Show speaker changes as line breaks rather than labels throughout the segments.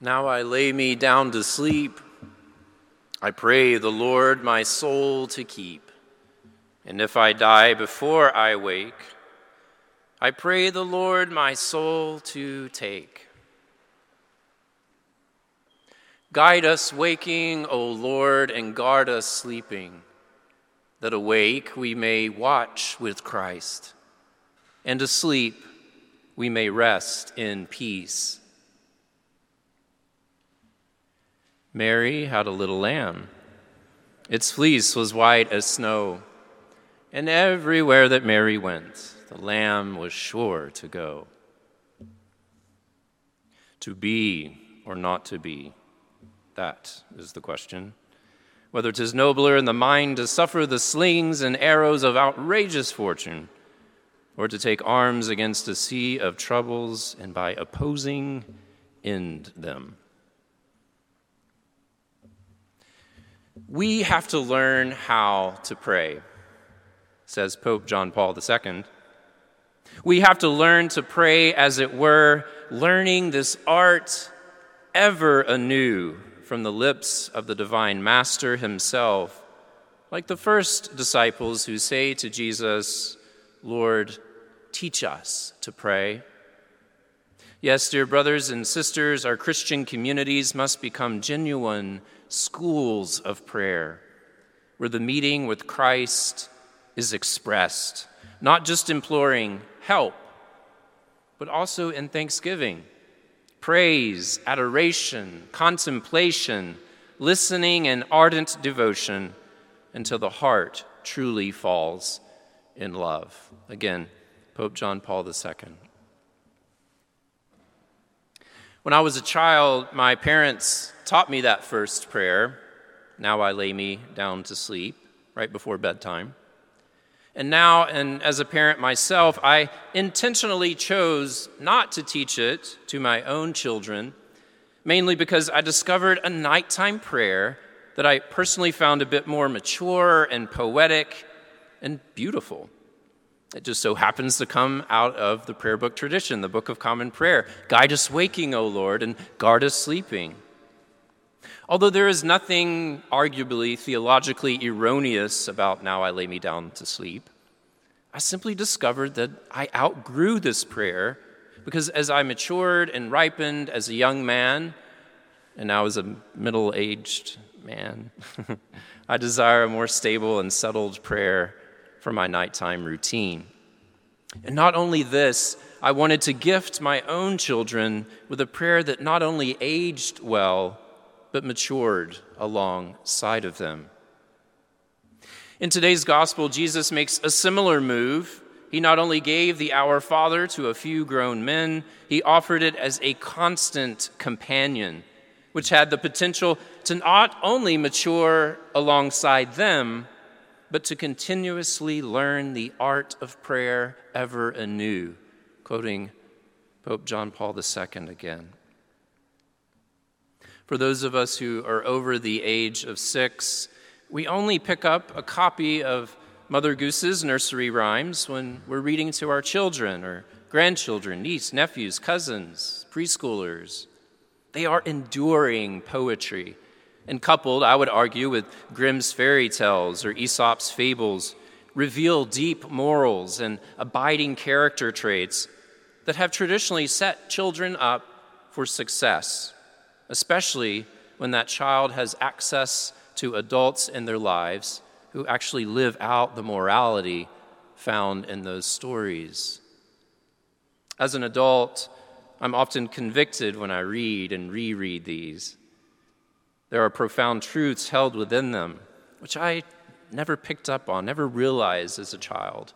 Now I lay me down to sleep. I pray the Lord my soul to keep. And if I die before I wake, I pray the Lord my soul to take. Guide us waking, O Lord, and guard us sleeping, that awake we may watch with Christ, and asleep we may rest in peace. Mary had a little lamb. Its fleece was white as snow, and everywhere that Mary went, the lamb was sure to go. To be or not to be, that is the question. Whether 'tis nobler in the mind to suffer the slings and arrows of outrageous fortune, or to take arms against a sea of troubles and by opposing end them. We have to learn how to pray, says Pope John Paul II. We have to learn to pray, as it were, learning this art ever anew from the lips of the divine Master himself, like the first disciples who say to Jesus, Lord, teach us to pray. Yes, dear brothers and sisters, our Christian communities must become genuine schools of prayer, where the meeting with Christ is expressed, not just imploring help, but also in thanksgiving, praise, adoration, contemplation, listening, and ardent devotion until the heart truly falls in love. Again, Pope John Paul II. When I was a child, my parents taught me that first prayer. Now I lay me down to sleep, right before bedtime. And now, and as a parent myself, I intentionally chose not to teach it to my own children, mainly because I discovered a nighttime prayer that I personally found a bit more mature and poetic and beautiful. It just so happens to come out of the prayer book tradition, the Book of Common Prayer. Guide us waking, O Lord, and guard us sleeping. Although there is nothing arguably theologically erroneous about now I lay me down to sleep, I simply discovered that I outgrew this prayer because as I matured and ripened as a young man, and now as a middle aged man, I desire a more stable and settled prayer for my nighttime routine. And not only this, I wanted to gift my own children with a prayer that not only aged well, but matured alongside of them. In today's gospel, Jesus makes a similar move. He not only gave the Our Father to a few grown men, he offered it as a constant companion, which had the potential to not only mature alongside them, but to continuously learn the art of prayer ever anew. Quoting Pope John Paul II again. For those of us who are over the age of six, we only pick up a copy of Mother Goose's nursery rhymes when we're reading to our children or grandchildren, niece, nephews, cousins, preschoolers. They are enduring poetry and coupled, I would argue, with Grimm's fairy tales or Aesop's fables, reveal deep morals and abiding character traits that have traditionally set children up for success, especially when that child has access to adults in their lives who actually live out the morality found in those stories. As an adult, I'm often convicted when I read and reread these. There are profound truths held within them, which I never picked up on, never realized as a child.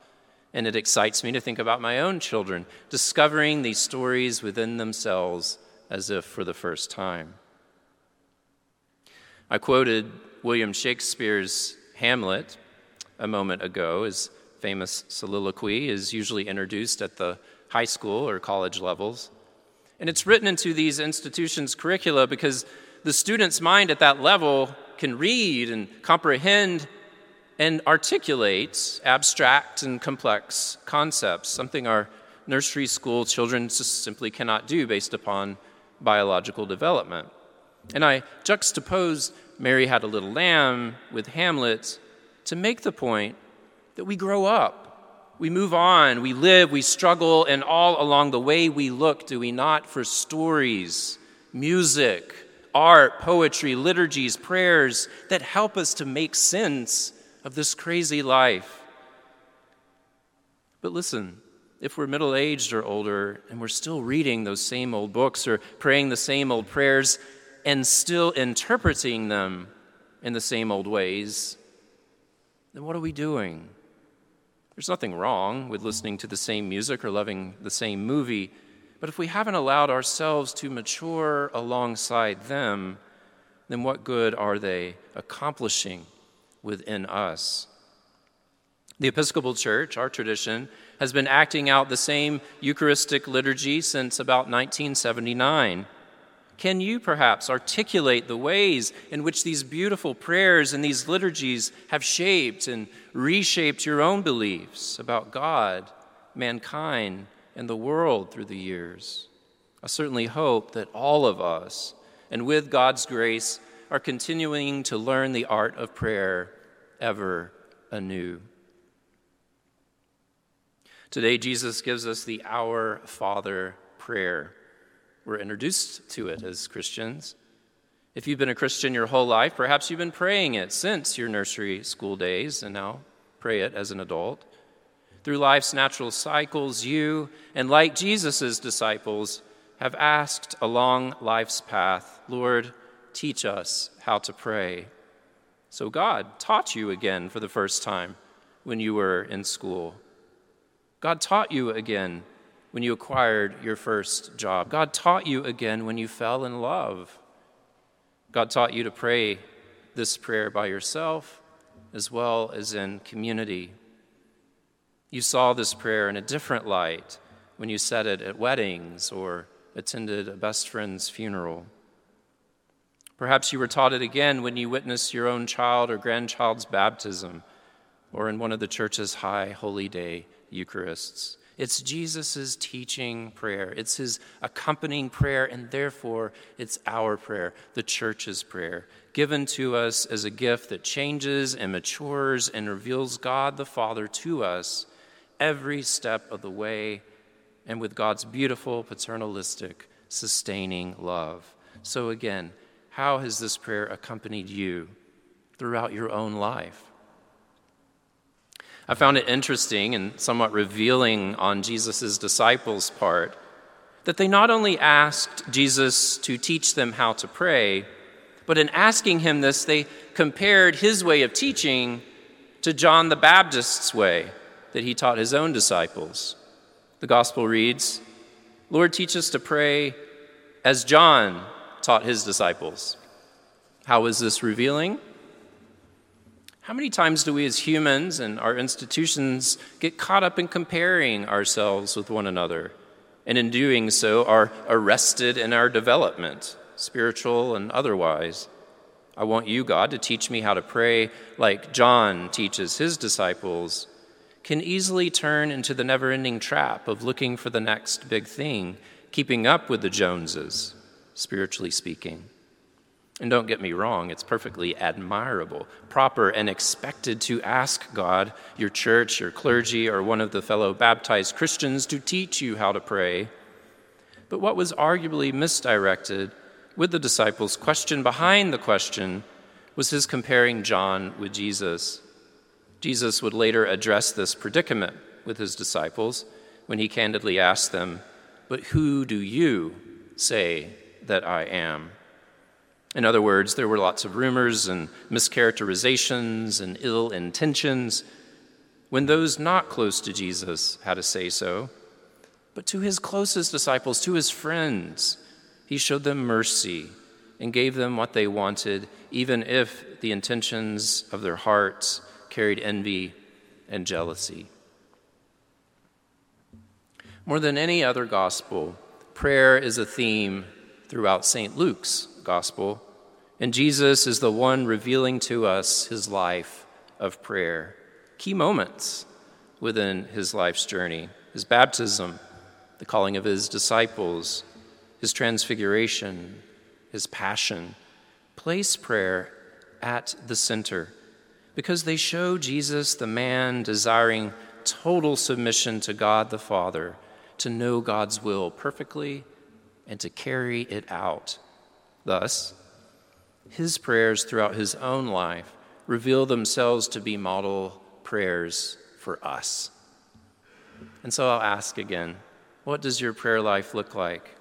And it excites me to think about my own children, discovering these stories within themselves as if for the first time. I quoted William Shakespeare's Hamlet a moment ago. His famous soliloquy is usually introduced at the high school or college levels. And it's written into these institutions' curricula because the student's mind at that level can read and comprehend and articulate abstract and complex concepts, something our nursery school children just simply cannot do based upon biological development. And I juxtapose Mary Had a Little Lamb with Hamlet to make the point that we grow up. We move on, we live, we struggle, and all along the way we look, do we not, for stories, music, art, poetry, liturgies, prayers that help us to make sense of this crazy life. But listen, if we're middle aged or older and we're still reading those same old books or praying the same old prayers and still interpreting them in the same old ways, then what are we doing? There's nothing wrong with listening to the same music or loving the same movie, but if we haven't allowed ourselves to mature alongside them, then what good are they accomplishing within us? The Episcopal Church, our tradition, has been acting out the same Eucharistic liturgy since about 1979. Can you perhaps articulate the ways in which these beautiful prayers and these liturgies have shaped and reshaped your own beliefs about God, mankind, and the world through the years? I certainly hope that all of us, and with God's grace, are continuing to learn the art of prayer ever anew. Today, Jesus gives us the Our Father prayer. We're introduced to it as Christians. If you've been a Christian your whole life, perhaps you've been praying it since your nursery school days and now pray it as an adult. Through life's natural cycles, you, and like Jesus' disciples, have asked along life's path, Lord, teach us how to pray. So God taught you again for the first time when you were in school. God taught you again when you acquired your first job. God taught you again when you fell in love. God taught you to pray this prayer by yourself as well as in community. You saw this prayer in a different light when you said it at weddings or attended a best friend's funeral. Perhaps you were taught it again when you witnessed your own child or grandchild's baptism or in one of the church's high holy day Eucharists. It's Jesus' teaching prayer, it's his accompanying prayer, and therefore it's our prayer, the church's prayer, given to us as a gift that changes and matures and reveals God the Father to us every step of the way, and with God's beautiful, paternalistic, sustaining love. So, again, how has this prayer accompanied you throughout your own life? I found it interesting and somewhat revealing on Jesus' disciples' part that they not only asked Jesus to teach them how to pray, but in asking him this, they compared his way of teaching to John the Baptist's way that he taught his own disciples. The gospel reads Lord, teach us to pray as John taught his disciples. How is this revealing? How many times do we as humans and our institutions get caught up in comparing ourselves with one another, and in doing so are arrested in our development, spiritual and otherwise? I want you, God, to teach me how to pray like John teaches his disciples, can easily turn into the never ending trap of looking for the next big thing, keeping up with the Joneses, spiritually speaking. And don't get me wrong, it's perfectly admirable, proper, and expected to ask God, your church, your clergy, or one of the fellow baptized Christians to teach you how to pray. But what was arguably misdirected with the disciples' question behind the question was his comparing John with Jesus. Jesus would later address this predicament with his disciples when he candidly asked them, But who do you say that I am? In other words, there were lots of rumors and mischaracterizations and ill intentions when those not close to Jesus had to say so. But to his closest disciples, to his friends, he showed them mercy and gave them what they wanted, even if the intentions of their hearts carried envy and jealousy. More than any other gospel, prayer is a theme throughout St. Luke's gospel, and Jesus is the one revealing to us his life of prayer. Key moments within his life's journey his baptism, the calling of his disciples, his transfiguration, his passion, place prayer at the center because they show Jesus, the man desiring total submission to God the Father, to know God's will perfectly and to carry it out. Thus, his prayers throughout his own life reveal themselves to be model prayers for us. And so I'll ask again what does your prayer life look like?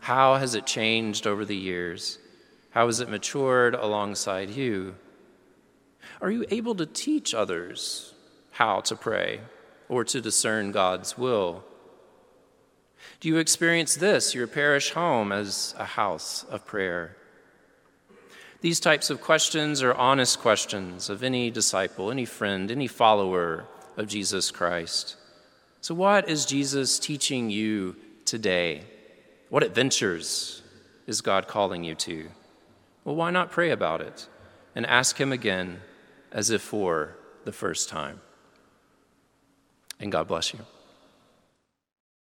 How has it changed over the years? How has it matured alongside you? Are you able to teach others how to pray or to discern God's will? Do you experience this, your parish home, as a house of prayer? These types of questions are honest questions of any disciple, any friend, any follower of Jesus Christ. So, what is Jesus teaching you today? What adventures is God calling you to? Well, why not pray about it and ask Him again as if for the first time? And God bless you.